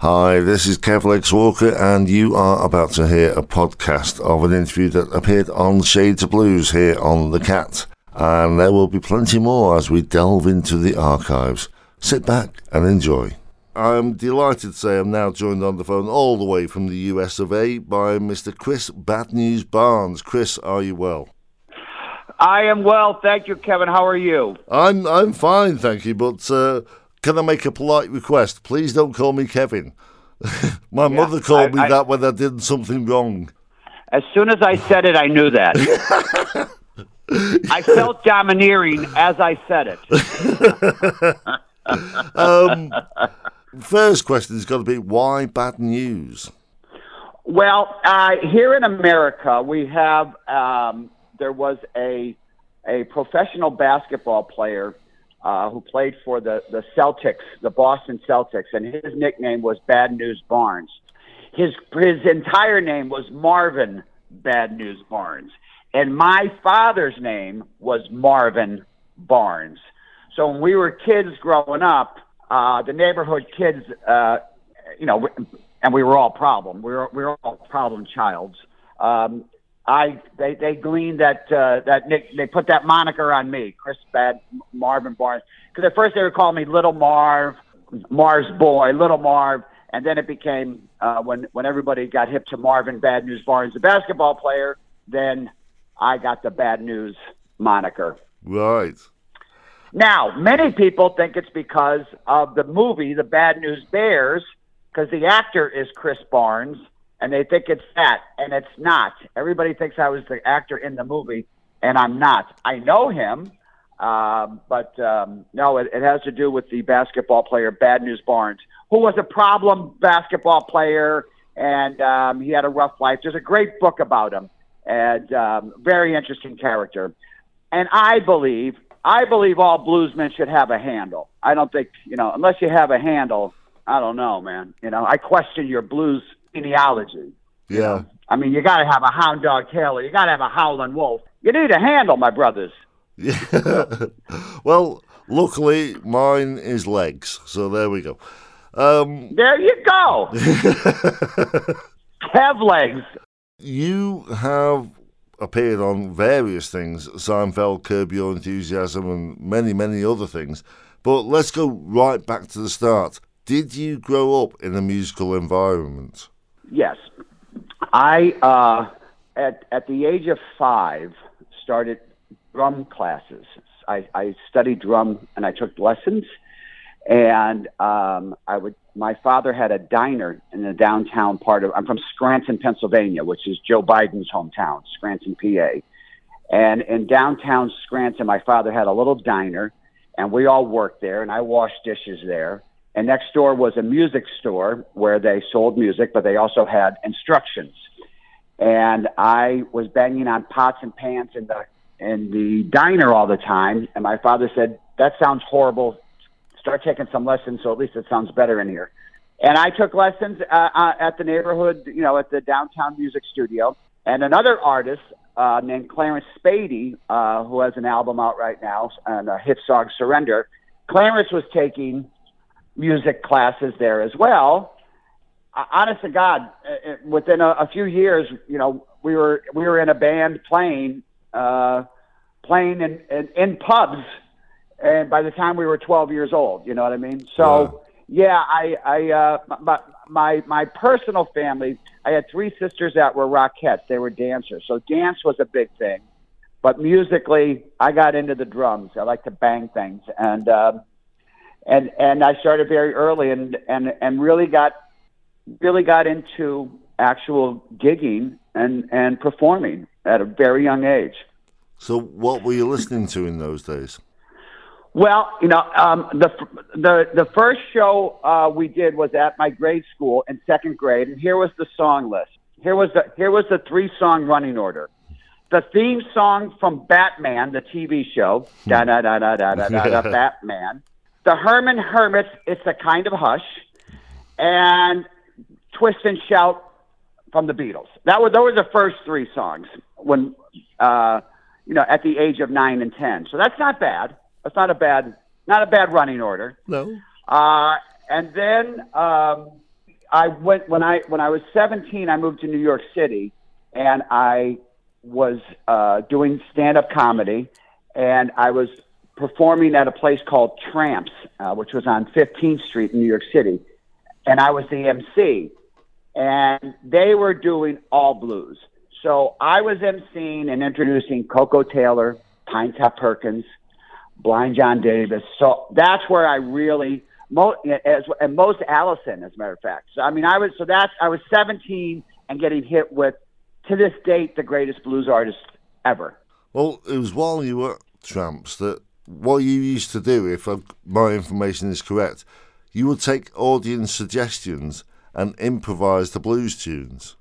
Hi, this is Kev Legs Walker, and you are about to hear a podcast of an interview that appeared on Shades of Blues here on The Cat. And there will be plenty more as we delve into the archives. Sit back and enjoy. I'm delighted to say I'm now joined on the phone all the way from the US of A by Mr. Chris Bad News Barnes. Chris, are you well? I am well, thank you, Kevin. How are you? I'm I'm fine, thank you. But uh, can I make a polite request? Please don't call me Kevin. My yeah, mother called I, me I, that when I did something wrong. As soon as I said it, I knew that. I felt domineering as I said it. um, first question has got to be why bad news? Well, uh, here in America, we have um, there was a a professional basketball player uh, who played for the the Celtics, the Boston Celtics, and his nickname was Bad News Barnes. His his entire name was Marvin Bad News Barnes, and my father's name was Marvin Barnes. So when we were kids growing up, uh, the neighborhood kids, uh, you know, and we were all problem. We were we were all problem childs. Um, I they they gleaned that uh, that Nick they put that moniker on me, Chris Bad Marvin Barnes, because at first they were calling me Little Marv, Marv's boy, Little Marv, and then it became uh, when when everybody got hip to Marvin Bad News Barnes, the basketball player. Then I got the Bad News moniker. Right. Now, many people think it's because of the movie, The Bad News Bears, because the actor is Chris Barnes, and they think it's that, and it's not. Everybody thinks I was the actor in the movie, and I'm not. I know him, um, but um, no, it, it has to do with the basketball player Bad News Barnes, who was a problem basketball player, and um, he had a rough life. There's a great book about him, and um, very interesting character. And I believe I believe all bluesmen should have a handle. I don't think, you know, unless you have a handle, I don't know, man. You know, I question your blues genealogy. Yeah. I mean, you got to have a Hound Dog Taylor. You got to have a Howlin' Wolf. You need a handle, my brothers. Yeah. well, luckily, mine is legs. So there we go. Um, there you go. have legs. You have appeared on various things Seinfeld, Curb Your Enthusiasm, and many, many other things. But let's go right back to the start. Did you grow up in a musical environment? Yes. I, uh, at, at the age of five, started drum classes. I, I studied drum and I took lessons. And um, I would my father had a diner in the downtown part of, I'm from Scranton, Pennsylvania, which is Joe Biden's hometown, Scranton, PA. And in downtown Scranton, my father had a little diner, and we all worked there, and I washed dishes there. And next door was a music store where they sold music, but they also had instructions. And I was banging on pots and pans in the in the diner all the time. And my father said, "That sounds horrible start taking some lessons so at least it sounds better in here. And I took lessons uh, uh, at the neighborhood, you know, at the downtown music studio. And another artist uh, named Clarence Spady, uh, who has an album out right now and a hit song, Surrender. Clarence was taking music classes there as well. Uh, honest to God, uh, within a, a few years, you know, we were we were in a band playing uh, playing in, in, in pubs and by the time we were 12 years old, you know what I mean? So, yeah, I, I, uh, my, my, my personal family, I had three sisters that were rockettes. They were dancers. So dance was a big thing. But musically, I got into the drums. I like to bang things. And, um, and, and I started very early and, and, and really got, really got into actual gigging and, and performing at a very young age. So, what were you listening to in those days? Well, you know, um, the the the first show uh, we did was at my grade school in second grade, and here was the song list. Here was the here was the three song running order. The theme song from Batman, the TV show, da da da da da da da, Batman. The Herman's Hermits, it's a kind of hush, and Twist and Shout from the Beatles. That was those were the first three songs when, uh, you know, at the age of nine and ten. So that's not bad. That's not a bad not a bad running order. No. Uh, and then um, I went when I when I was 17. I moved to New York City, and I was uh, doing stand up comedy, and I was performing at a place called Tramps, uh, which was on 15th Street in New York City, and I was the MC, and they were doing all blues. So I was emceeing and introducing Koko Taylor, Pinetop Perkins, Blind John Davis. So that's where I really most as and Mose Allison, as a matter of fact. So I mean, I was so that's I was 17 and getting hit with to this date the greatest blues artist ever. Well, it was while you were Tramps that what you used to do, if my information is correct, you would take audience suggestions and improvise the blues tunes.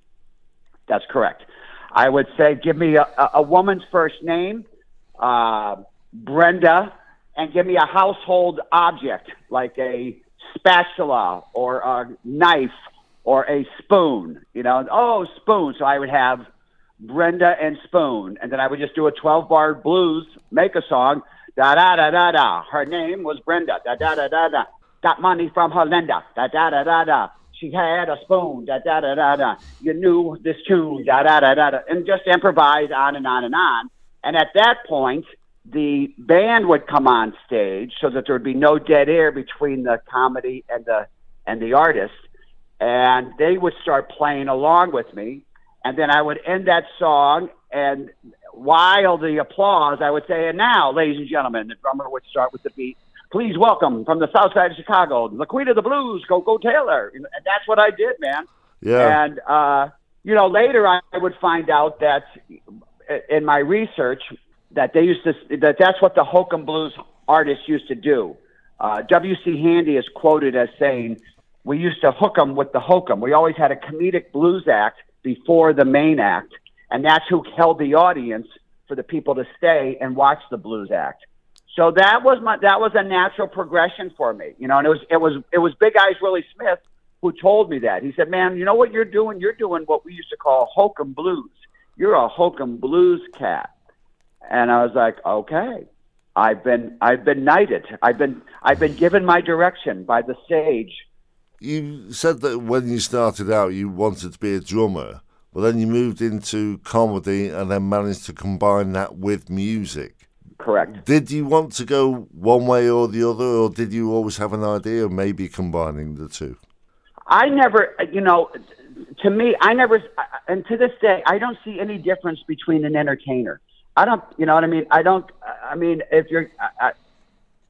That's correct. I would say, give me a, a woman's first name, uh, Brenda, and give me a household object like a spatula or a knife or a spoon. You know, oh, spoon. So I would have Brenda and Spoon, and then I would just do a 12 bar blues, make a song. Da da da da da. Her name was Brenda. Da da da da da. Got money from her lender. Da da da da da. She had a spoon. Da da da da da. You knew this tune. Da da da da da. And just improvise on and on and on. And at that point, the band would come on stage so that there would be no dead air between the comedy and the and the artist and they would start playing along with me and then I would end that song and while the applause I would say and now ladies and gentlemen the drummer would start with the beat please welcome from the south side of Chicago the queen of the blues Koko Taylor and that's what I did man yeah and uh you know later I would find out that in my research that they used to that that's what the hokum blues artists used to do. Uh, W.C. Handy is quoted as saying, "We used to hook them with the hokum. We always had a comedic blues act before the main act, and that's who held the audience for the people to stay and watch the blues act." So that was my that was a natural progression for me, you know. And it was it was it was Big Eyes Willie Smith who told me that. He said, "Man, you know what you're doing? You're doing what we used to call hokum blues. You're a hokum blues cat." and I was like, okay, I've been I've been knighted. I've been I've been given my direction by the sage. You said that when you started out, you wanted to be a drummer, but then you moved into comedy and then managed to combine that with music. Correct. Did you want to go one way or the other, or did you always have an idea of maybe combining the two? I never, you know, to me, I never, and to this day, I don't see any difference between an entertainer. I don't, you know what I mean? I don't, I mean, if you're, I,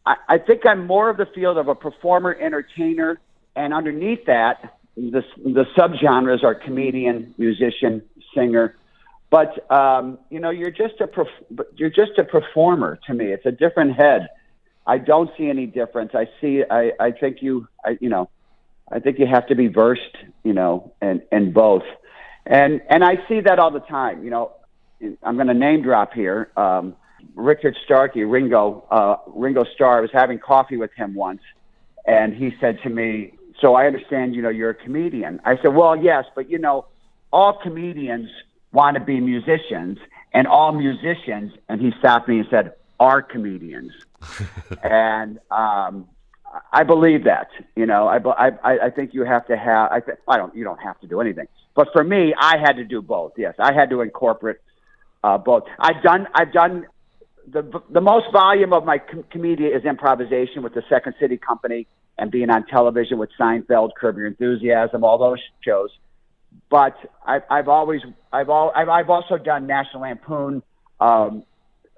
I, I think I'm more of the field of a performer, entertainer, and underneath that, the, the subgenres are comedian, musician, singer. But um, you know, you're just a perf- you're just a performer to me. It's a different head. I don't see any difference. I see. I, I think you. I, you know, I think you have to be versed. You know, in in both, and and I see that all the time. You know, I'm going to name drop here. Um, Richard Starkey, Ringo, uh, Ringo Starr. I was having coffee with him once, and he said to me, "So I understand, you know, you're a comedian." I said, "Well, yes, but you know, all comedians want to be musicians, and all musicians." And he stopped me and said, "Are comedians," and um, I believe that. You know, I, I I think you have to have. I th- I don't. You don't have to do anything. But for me, I had to do both. Yes, I had to incorporate uh, both. I've done I've done the the most volume of my com- commedia is improvisation with the Second City Company and being on television with Seinfeld, Curb Your Enthusiasm, all those shows. But I've, I've always I've all I've, I've also done National Lampoon, um,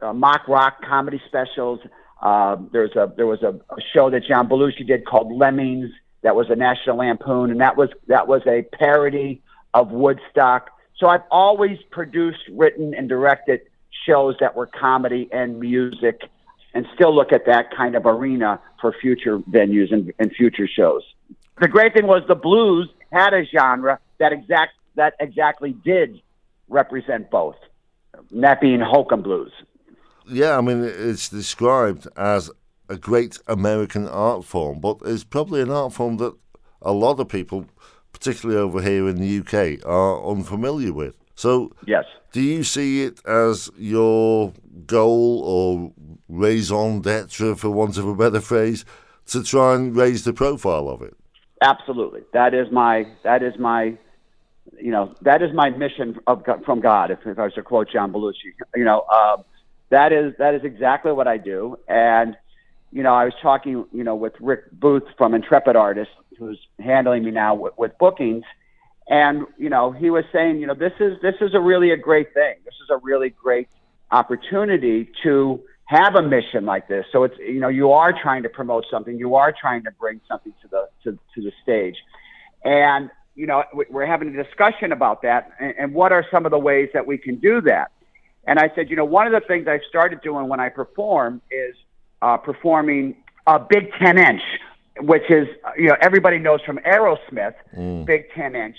uh, mock rock comedy specials. Um, there's a there was a, a show that John Belushi did called Lemmings that was a National Lampoon, and that was that was a parody of Woodstock. So I've always produced, written, and directed shows that were comedy and music, and still look at that kind of arena for future venues and, and future shows. The great thing was the blues had a genre that exact that exactly did represent both, that being hokum blues. Yeah, I mean it's described as a great American art form, but it's probably an art form that a lot of people particularly over here in the UK, are unfamiliar with. So, yes, do you see it as your goal or raison d'etre, for want of a better phrase, to try and raise the profile of it? Absolutely, that is my that is my you know that is my mission of from God. If, if I was to quote John Belushi, you know uh, that is that is exactly what I do. And you know, I was talking you know with Rick Booth from Intrepid Artists, who's handling me now with, with bookings, and you know he was saying you know this is this is a really a great thing. This is a really great opportunity to have a mission like this. So it's you know you are trying to promote something, you are trying to bring something to the to, to the stage, and you know we're having a discussion about that and, and what are some of the ways that we can do that. And I said, you know, one of the things I started doing when I perform is uh, performing a big 10 inch, which is, you know, everybody knows from Aerosmith, mm. big 10 inch.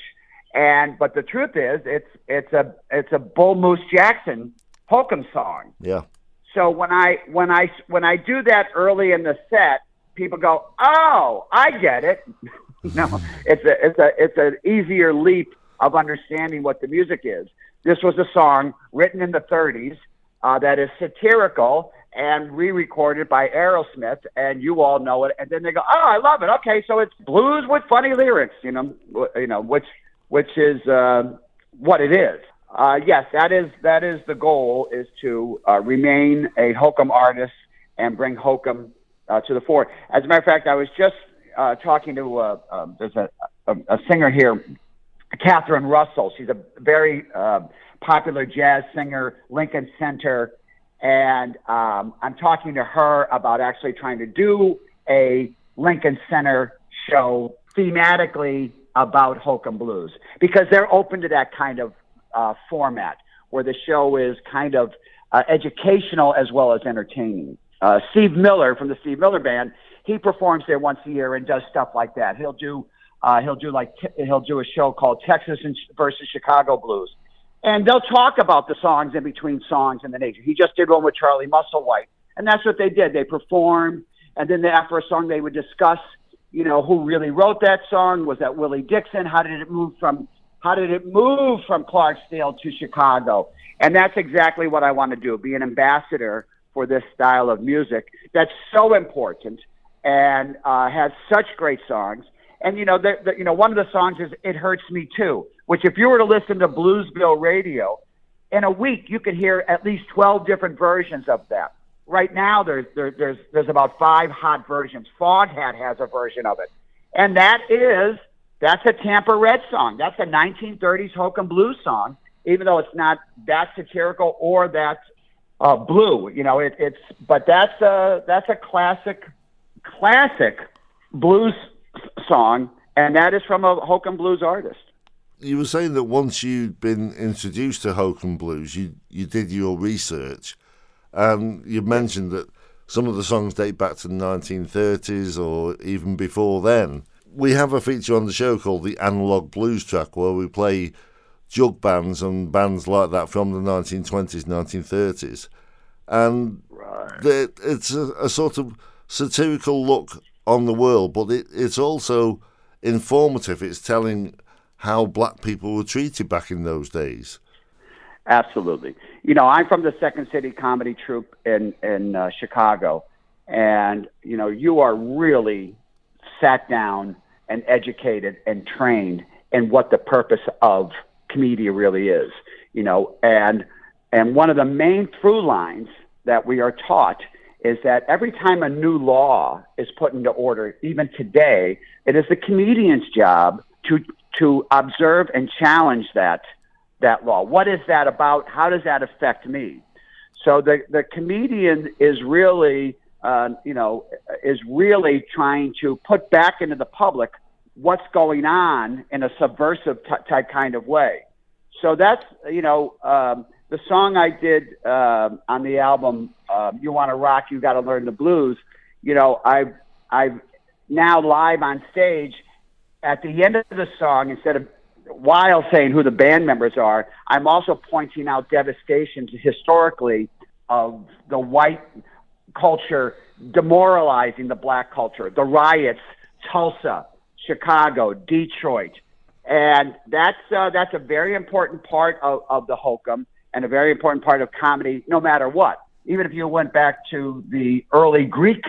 And, but the truth is, it's, it's a, it's a Bull Moose Jackson hokum song. Yeah. So when I when I when I do that early in the set, people go, "Oh, I get it." no, it's a it's a it's an easier leap of understanding what the music is. This was a song written in the 30s uh, that is satirical and re-recorded by Aerosmith, and you all know it. And then they go, "Oh, I love it." Okay, so it's blues with funny lyrics, you know, you know, which which is uh, what it is. Uh, yes, that is that is the goal is to uh, remain a hokum artist and bring hokum uh, to the fore. As a matter of fact, I was just uh, talking to uh, um, there's a, a, a, singer here, Catherine Russell. She's a very popular jazz singer, Lincoln Center, and um, I'm talking to her about actually trying to do a Lincoln Center show thematically about hokum blues because they're open to that kind of uh, format where the show is kind of uh, educational as well as entertaining. Uh, Steve Miller from the Steve Miller Band, he performs there once a year and does stuff like that. He'll do uh, he'll do like he'll do a show called Texas versus Chicago Blues, and they'll talk about the songs in between songs and the nature. He just did one with Charlie Musselwhite, and that's what they did. They performed, and then after a song, they would discuss, you know, who really wrote that song. Was that Willie Dixon? How did it move from how did it move from Clarksdale to Chicago? And that's exactly what I want to do be an ambassador for this style of music that's so important and uh, has such great songs. And, you know, the, the, you know, one of the songs is It Hurts Me Too, which if you were to listen to Bluesville radio, in a week you could hear at least 12 different versions of that. Right now, there's, there, there's, there's about five hot versions. Foghat has a version of it. And that is that's a Tampa Red song. That's a 1930s hokum blues song, even though it's not that satirical or that uh, blue. You know, it, it's but that's a that's a classic classic blues song, and that is from a hokum blues artist. You were saying that once you'd been introduced to hokum blues, you you did your research, Um, and you mentioned that some of the songs date back to the 1930s or even before then we have a feature on the show called the Analog Blues Track, where we play jug bands and bands like that from the 1920s, 1930s, and right. it's a, a, sort of satirical look on the world, but it, it's also informative. It's telling how black people were treated back in those days. Absolutely. You know, I'm from the Second City Comedy Troupe in in uh, Chicago, and you know, you are really sat down and educated and trained in what the purpose of commedia really is, you know, and and one of the main through lines that we are taught is that every time a new law is put into order, even today, it is the comedian's job to to observe and challenge that that law. What is that about? How does that affect me? So the the comedian is really uh, you know, is really trying to put back into the public what's going on in a subversive t- type kind of way. So that's, you know, um, the song I did uh, on the album, uh, You Want to Rock, You Got to Learn the Blues, you know, I've, I've now live on stage at the end of the song, instead of while saying who the band members are, I'm also pointing out devastations historically of the white culture demoralizing the black culture, the riots, Tulsa, Chicago, Detroit, and that's uh, that's a very important part of, of the hokum and a very important part of comedy, no matter what. Even if you went back to the early Greek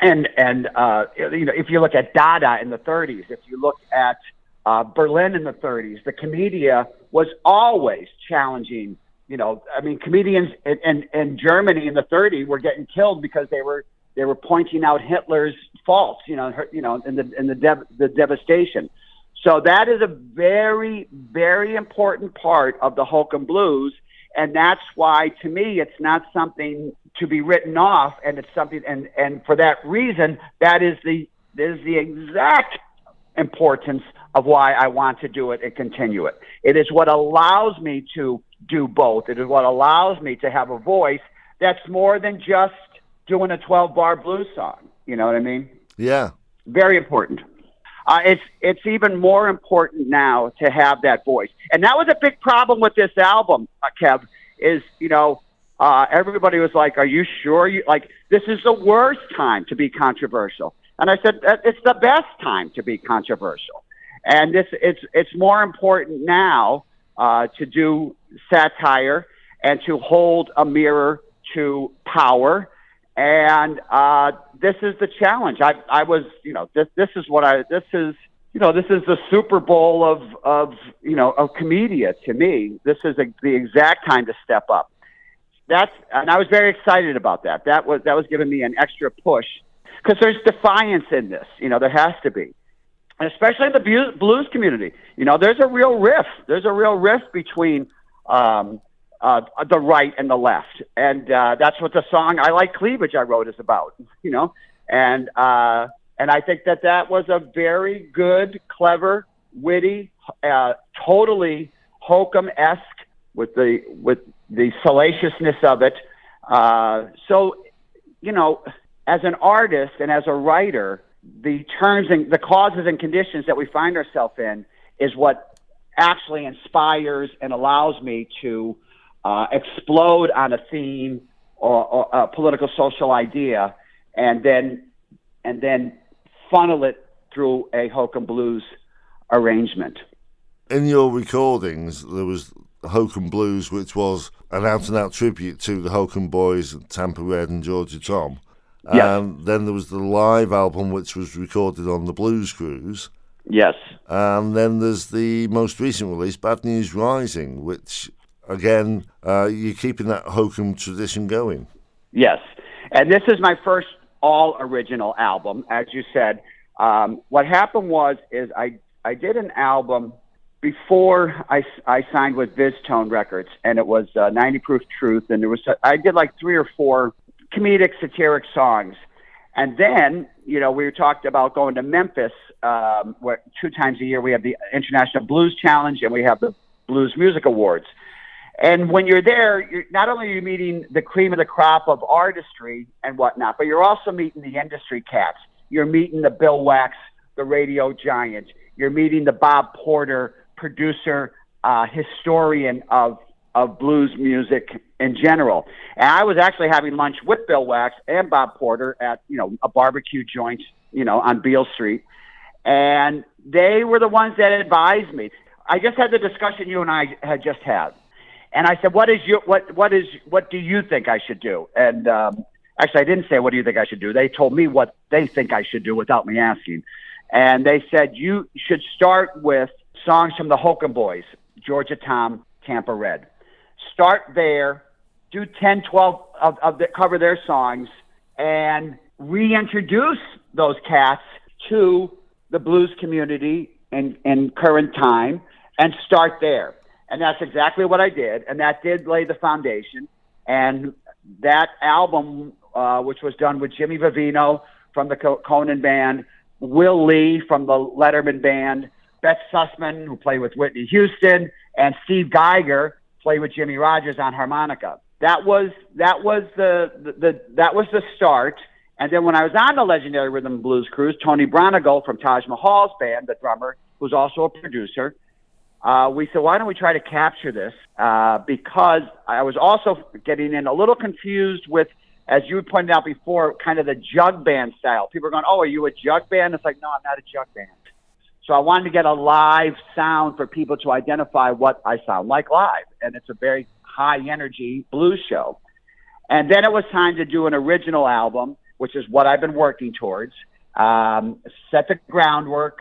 and and uh, you know if you look at Dada in the 30s, if you look at uh, Berlin in the 30s, the Commedia was always challenging. You know, I mean, comedians in, in, in Germany in the 30s were getting killed because they were they were pointing out Hitler's faults. You know, her, you know, in the in the dev, the devastation. So that is a very very important part of the Hokum Blues, and that's why to me it's not something to be written off, and it's something, and and for that reason, that is the is the exact importance of why I want to do it and continue it. It is what allows me to do both. It is what allows me to have a voice that's more than just doing a 12 bar blues song. You know what I mean? Yeah. Very important. Uh, it's it's even more important now to have that voice, and that was a big problem with this album, uh, Kev. Is you know uh, everybody was like, "Are you sure you like this is the worst time to be controversial?" And I said, "It's the best time to be controversial." And this it's it's more important now uh, to do satire and to hold a mirror to power. And uh, this is the challenge. I I was you know this this is what I this is you know, this is the Super Bowl of, of you know, of comedia to me. This is a, the exact time to step up that's and I was very excited about that. That was that was giving me an extra push because there's defiance in this. You know, there has to be, especially in the blues community. You know, there's a real rift. There's a real rift between um, uh, the right and the left, and uh, that's what the song "I Like Cleavage" I wrote is about. You know, and uh, and I think that that was a very good, clever, witty, uh, totally Hokum esque with the with the salaciousness of it. Uh, so, you know, as an artist and as a writer, the terms and the causes and conditions that we find ourselves in is what actually inspires and allows me to uh, explode on a theme or, or a political social idea, and then and then funnel it through a Hokum blues arrangement. In your recordings, there was Hokum Blues, which was an out and out tribute to the Hokum Boys, Tampa Red, and Georgia Tom. Yes. And then there was the live album, which was recorded on the Blues Cruise. Yes. And then there's the most recent release, Bad News Rising, which, again, uh, you're keeping that Hokum tradition going. Yes. And this is my first all original album, as you said. Um, what happened was is I I did an album before I, I signed with VizzTone Records, and it was uh, 90 Proof Truth, and there was I did like three or four comedic satiric songs, and then you know we talked about going to Memphis, um, where two times a year we have the International Blues Challenge and we have the Blues Music Awards. And when you're there, you're not only are you meeting the cream of the crop of artistry and whatnot, but you're also meeting the industry cats. You're meeting the Bill Wax, the radio giant. You're meeting the Bob Porter, producer, uh, historian of of blues music in general. And I was actually having lunch with Bill Wax and Bob Porter at you know a barbecue joint, you know, on Beale Street, and they were the ones that advised me. I just had the discussion you and I had just had, and I said, "What is your what what is what do you think I should do?" And um, actually, I didn't say, "What do you think I should do?" They told me what they think I should do without me asking, and they said you should start with songs from the Hokum Boys, Georgia Tom, Tampa Red. Start there, do 10, 12 of, of the, cover their songs, and reintroduce those cats to the blues community in, in current time and start there. And that's exactly what I did. And that did lay the foundation. And that album, uh, which was done with Jimmy Vivino from the Conan Band, Will Lee from the Letterman Band, Beth Sussman, who played with Whitney Houston, and Steve Guyger played with Jimmy Rogers on harmonica. That was that was the, the, the that was the start. And then when I was on the legendary Rhythm Blues cruise, Tony Braunagel from Taj Mahal's band, the drummer, who's also a producer, uh, we said, why don't we try to capture this? Uh, because I was also getting in a little confused with, as you pointed out before, kind of the jug band style. People are going, oh, are you a jug band? It's like, no, I'm not a jug band. So I wanted to get a live sound for people to identify what I sound like live. And it's a very high energy blues show. And then it was time to do an original album, which is what I've been working towards. Um, set the groundwork,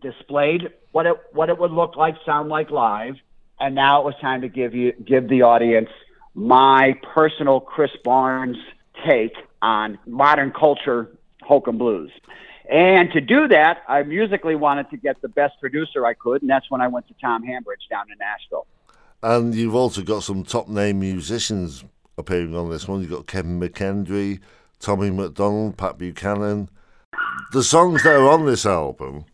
displayed what it what it would look like, sound like live, and now it was time to give you give the audience my personal Chris Barnes take on modern culture hokum blues. And to do that, I musically wanted to get the best producer I could, and that's when I went to Tom Hambridge down in Nashville. And you've also got some top name musicians appearing on this one. You've got Kevin McKendree, Tommy MacDonald, Pat Buchanan. The songs that are on this album,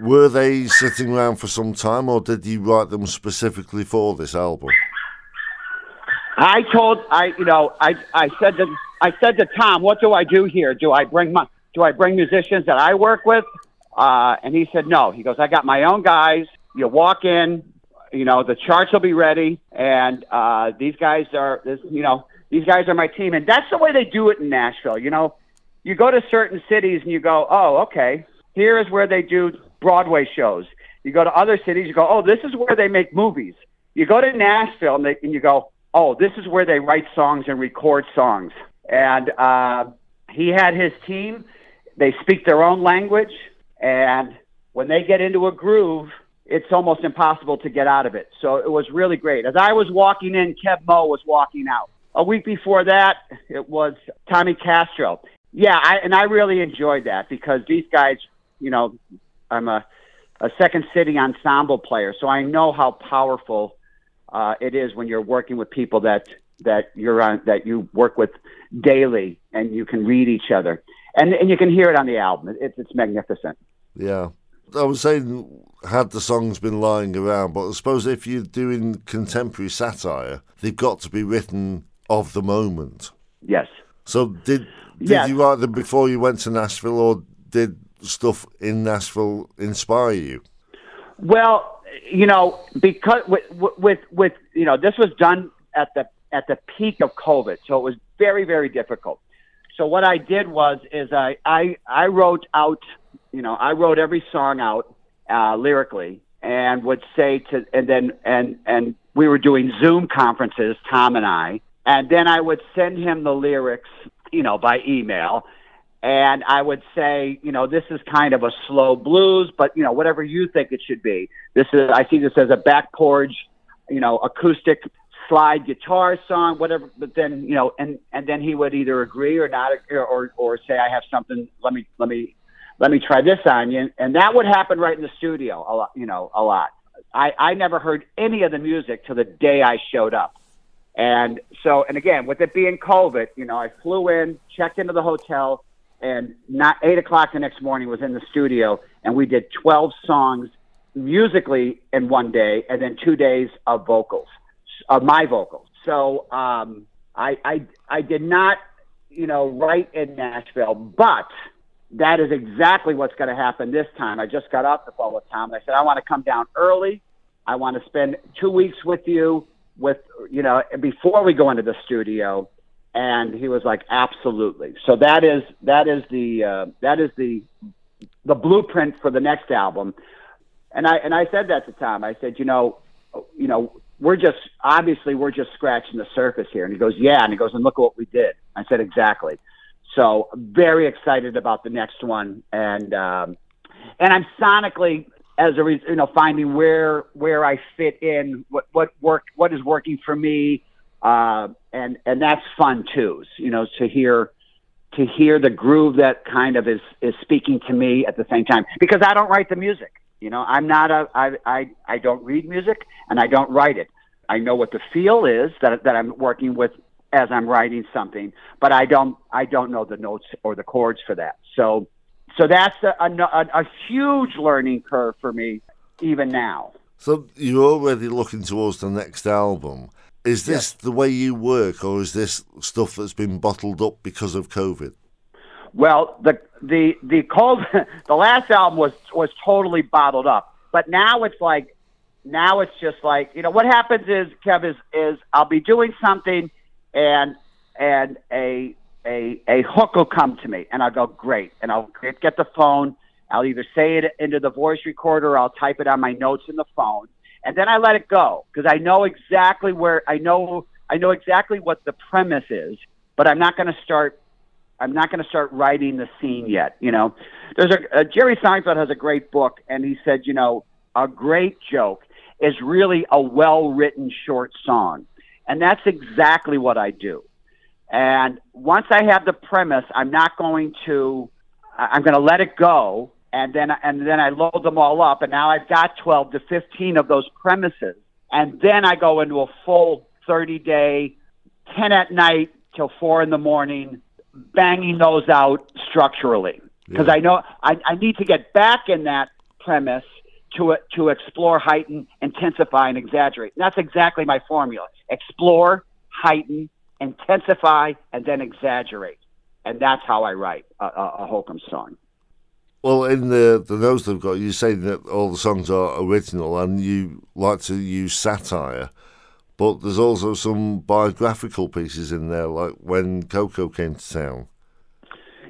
were they sitting around for some time or did you write them specifically for this album? I told I you know I I said to I said to Tom, what do I do here? Do I bring my do I bring musicians that I work with? Uh, and he said no. He goes, I got my own guys. You walk in, you know, the charts will be ready, and uh, these guys are, this, you know, these guys are my team, and that's the way they do it in Nashville. You know, you go to certain cities and you go, oh, okay, here is where they do Broadway shows. You go to other cities, you go, oh, this is where they make movies. You go to Nashville and, they, and you go, oh, this is where they write songs and record songs. And uh, he had his team. They speak their own language, and when they get into a groove, it's almost impossible to get out of it. So it was really great. As I was walking in, Keb' Mo' was walking out. A week before that, it was Tommy Castro. Yeah, I, and I really enjoyed that because these guys, you know, I'm a, a second city ensemble player, so I know how powerful uh, it is when you're working with people that that you're on that you work with daily and you can read each other and and you can hear it on the album. It's it's magnificent. Yeah. I was saying, had the songs been lying around, but I suppose if you're doing contemporary satire, they've got to be written of the moment. Yes. So did did yes. you write them before you went to Nashville, or did stuff in Nashville inspire you? Well, you know, because with with with you know, this was done at the at the peak of COVID, so it was very very difficult. So what I did was is I I I wrote out you know, I wrote every song out uh, lyrically and would say to, and then, and, and we were doing Zoom conferences, Tom and I, and then I would send him the lyrics, you know, by email. And I would say, you know, this is kind of a slow blues, but, you know, whatever you think it should be. This is, I see this as a back porch, you know, acoustic slide guitar song, whatever. But then, you know, and and then he would either agree or not, or or, say, I have something. Let me let me let me try this on you. And that would happen right in the studio a lot, you know, a lot. I, I never heard any of the music till the day I showed up. And so, and again, with it being COVID, you know, I flew in, checked into the hotel, and not eight o'clock the next morning was in the studio, and we did 12 songs musically in one day, and then two days of vocals, of my vocals. So um, I, I, I did not, you know, write in Nashville, but that is exactly what's going to happen this time. I just got off the phone with Tom. And I said, I want to come down early. I want to spend two weeks with you, with you know, before we go into the studio. And he was like, absolutely. So that is that is the uh, that is the the blueprint for the next album. And I and I said that to Tom. I said, you know, you know, we're just obviously we're just scratching the surface here. And he goes, yeah. And he goes, and look at what we did. I said, exactly. So very excited about the next one, and um, and I'm sonically as a re- you know finding where where I fit in, what what work what is working for me, uh, and and that's fun too. You know to hear to hear the groove that kind of is is speaking to me at the same time because I don't write the music. You know I'm not a I I I don't read music and I don't write it. I know what the feel is that that I'm working with as I'm writing something, but I don't I don't know the notes or the chords for that. So so that's a, a, a huge learning curve for me even now. So you're already looking towards the next album. Is this the way you work, or is this stuff that's been bottled up because of COVID? Well, the the the cold the last album was was totally bottled up, but now it's like now it's just like you know what happens is Kev is is I'll be doing something and and a a a hook will come to me, and I'll go great, and I'll get the phone. I'll either say it into the voice recorder, or I'll type it on my notes in the phone, and then I let it go because I know exactly where I know I know exactly what the premise is, but I'm not going to start I'm not going to start writing the scene yet. You know, there's a uh, Jerry Seinfeld has a great book, and he said, you know, a great joke is really a well written short song, and that's exactly what I do. And once I have the premise, I'm not going to. I'm going to let it go, and then and then I load them all up, and now I've got 12 to 15 of those premises, and then I go into a full 30 day, 10 at night till four in the morning, banging those out structurally because yeah. I know I, I need to get back in that premise to to explore, heighten, intensify, and exaggerate. And that's exactly my formula: explore, heighten, intensify, and then exaggerate. And that's how I write a, a, a hokum song. Well, in the the notes they've got, you say that all the songs are original, and you like to use satire. But there's also some biographical pieces in there, like when Koko came to town.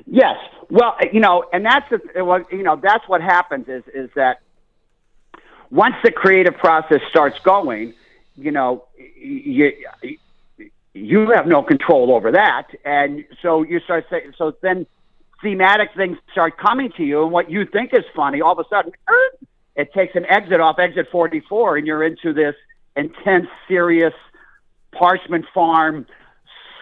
Yes, well, you know, and that's the, you know that's what happens is is that once the creative process starts going, you know, you you have no control over that, and so you start saying so then thematic things start coming to you, and what you think is funny, all of a sudden, er, it takes an exit off exit 44, and you're into this intense, serious Parchman Farm,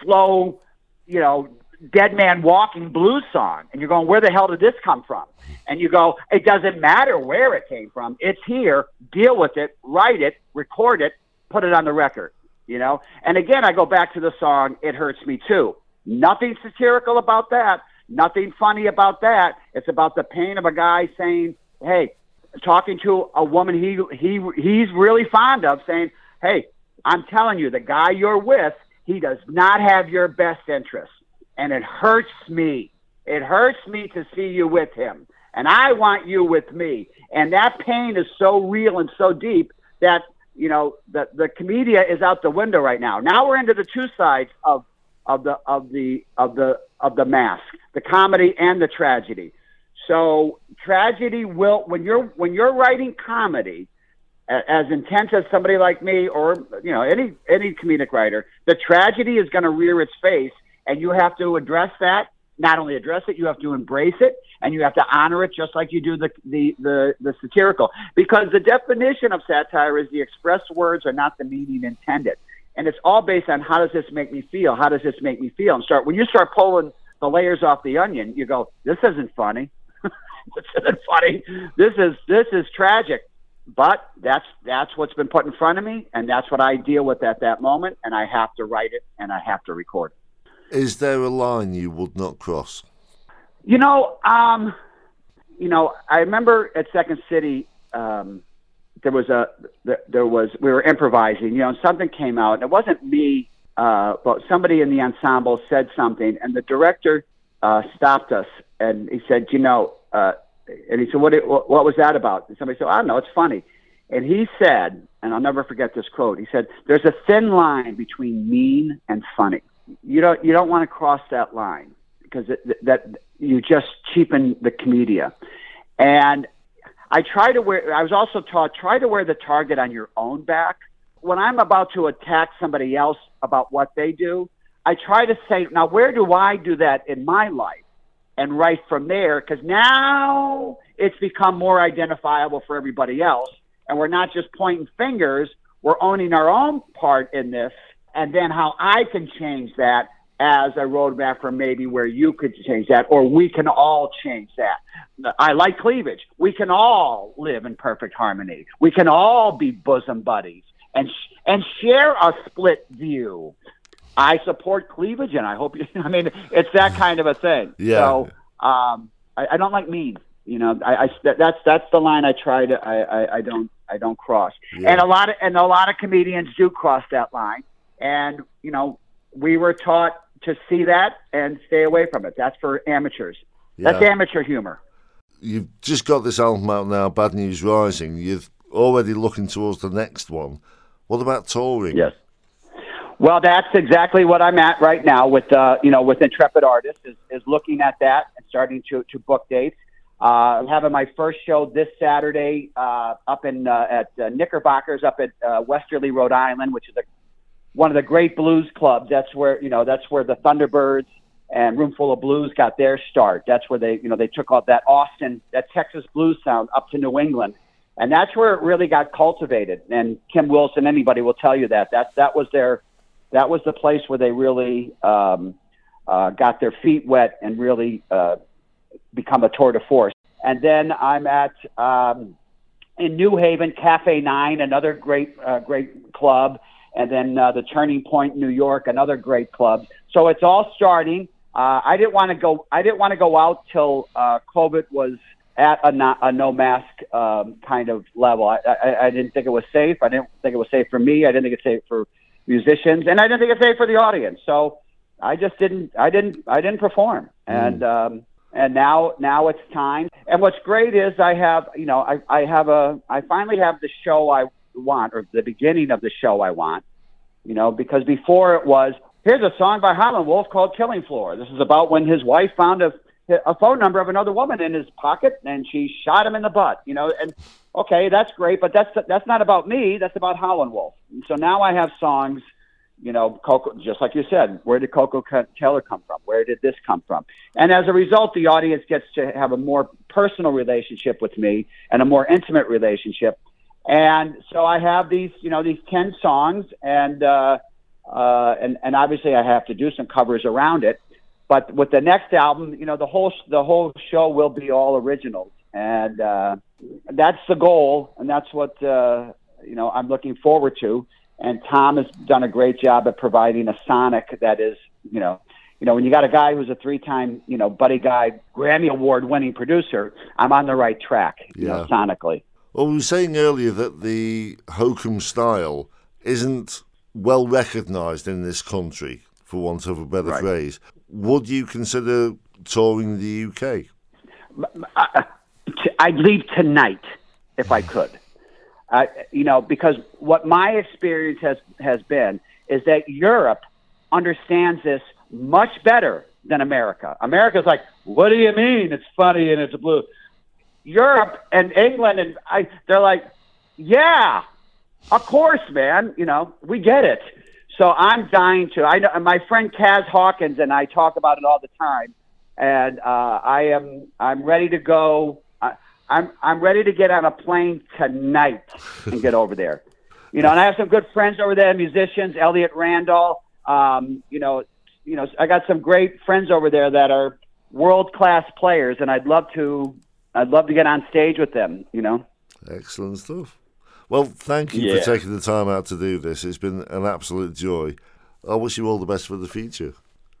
slow, you know, dead man walking blues song. And you're going, where the hell did this come from? And you go, it doesn't matter where it came from. It's here. Deal with it, write it, record it, put it on the record, you know? And again, I go back to the song, It Hurts Me Too. Nothing satirical about that. Nothing funny about that. It's about the pain of a guy saying, hey, talking to a woman he he he's really fond of, saying, "Hey, I'm telling you, the guy you're with, he does not have your best interest, and it hurts me. It hurts me to see you with him, and I want you with me." And that pain is so real and so deep that you know the the comedia is out the window right now. Now we're into the two sides of of the of the of the of the mask, the comedy and the tragedy. So tragedy will when you're when you're writing comedy, as intense as somebody like me or you know any any comedic writer, the tragedy is going to rear its face, and you have to address that. Not only address it, you have to embrace it, and you have to honor it, just like you do the the the, the satirical. Because the definition of satire is the expressed words are not the meaning intended, and it's all based on how does this make me feel? How does this make me feel? And start when you start pulling the layers off the onion, you go, this isn't funny this isn't funny. This is this is tragic. But that's that's what's been put in front of me, and that's what I deal with at that moment, and I have to write it and I have to record it. Is there a line you would not cross? You know, um, you know, I remember at Second City, um, there was a there was we were improvising, you know, and something came out, and it wasn't me, uh, but somebody in the ensemble said something, and the director uh, stopped us and he said, you know, uh, and he said, what, what, what was that about? And somebody said, I don't know, it's funny. And he said, and I'll never forget this quote. He said, "There's a thin line between mean and funny. You don't you don't want to cross that line because it, that you just cheapen the comedia." And I try to wear. I was also taught try to wear the target on your own back. When I'm about to attack somebody else about what they do, I try to say, "Now, where do I do that in my life?" and right from there because now it's become more identifiable for everybody else. And we're not just pointing fingers we're owning our own part in this. And then how i can change that as a roadmap for maybe where you could change that or we can all change that. I like cleavage. We can all live in perfect harmony. We can all be bosom buddies and and share a split view I support cleavage, and I hope you. I mean, it's that kind of a thing. Yeah. So um, I, I don't like mean. You know, I, I that's that's the line I try to. I, I, I don't I don't cross. Yeah. And a lot of and a lot of comedians do cross that line. And you know, we were taught to see that and stay away from it. That's for amateurs. Yeah. That's amateur humor. You've just got this album out now, Bad News Rising. You're already looking towards the next one. What about touring? Yes. Well, that's exactly what I'm at right now with uh, you know with Intrepid Artists is, is looking at that and starting to to book dates. Uh, I'm having my first show this Saturday uh, up in uh, at uh, Knickerbockers up at uh, Westerly, Rhode Island, which is a, one of the great blues clubs. That's where you know that's where the Thunderbirds and Roomful of Blues got their start. That's where they, you know, they took all that Austin, that Texas blues sound up to New England, and that's where it really got cultivated. And Kim Wilson, anybody will tell you that that that was their, that was the place where they really um, uh, got their feet wet and really uh, become a tour de force. And then I'm at um, in New Haven, Cafe Nine, another great uh, great club, and then uh, the Turning Point, New York, another great club. So it's all starting. Uh, I didn't want to go. I didn't want to go out till uh, COVID was at a, not, a no mask um, kind of level. I, I, I didn't think it was safe. I didn't think it was safe for me. I didn't think it's safe for musicians, and I didn't think it's safe for the audience. So I just didn't. I didn't. I didn't perform, mm. and um, and now now it's time. And what's great is I have you know I I have a I finally have the show I want or the beginning of the show I want. You know because before it was here's a song by Howlin' Wolf called Killing Floor. This is about when his wife found a, a phone number of another woman in his pocket and she shot him in the butt, you know, and okay, that's great, but that's, that's not about me. That's about Howlin' Wolf. So now I have songs, you know, Koko, just like you said, where did Koko Taylor come from? Where did this come from? And as a result, the audience gets to have a more personal relationship with me and a more intimate relationship. And so I have these, you know, these 10 songs and, uh, uh, and and obviously I have to do some covers around it. But with the next album, you know, the whole the whole show will be all originals, and uh, that's the goal, and that's what uh, you know I'm looking forward to. And Tom has done a great job at providing a sonic that is, you know, you know, when you got a guy who's a three-time, you know, Buddy Guy Grammy Award-winning producer, I'm on the right track, you yeah. know, sonically. Well, we were saying earlier that the Hokum style isn't well recognised in this country, for want of a better right. phrase. Would you consider touring the UK? I'd leave tonight if I could. Uh, you know, because what my experience has has been is that Europe understands this much better than America. America's like, what do you mean? It's funny and it's blue. Europe and England and I, they're like, yeah, of course, man. You know, we get it. So I'm dying to. I know my friend Kaz Hawkins and I talk about it all the time, and uh, I am I'm ready to go. I'm I'm ready to get on a plane tonight and get over there. You know, and I have some good friends over there, musicians, Elliot Randall. Um, you know, you know, I got some great friends over there that are world class players, and I'd love to I'd love to get on stage with them. You know, excellent stuff. Well, thank you yeah. for taking the time out to do this. It's been an absolute joy. I wish you all the best for the future.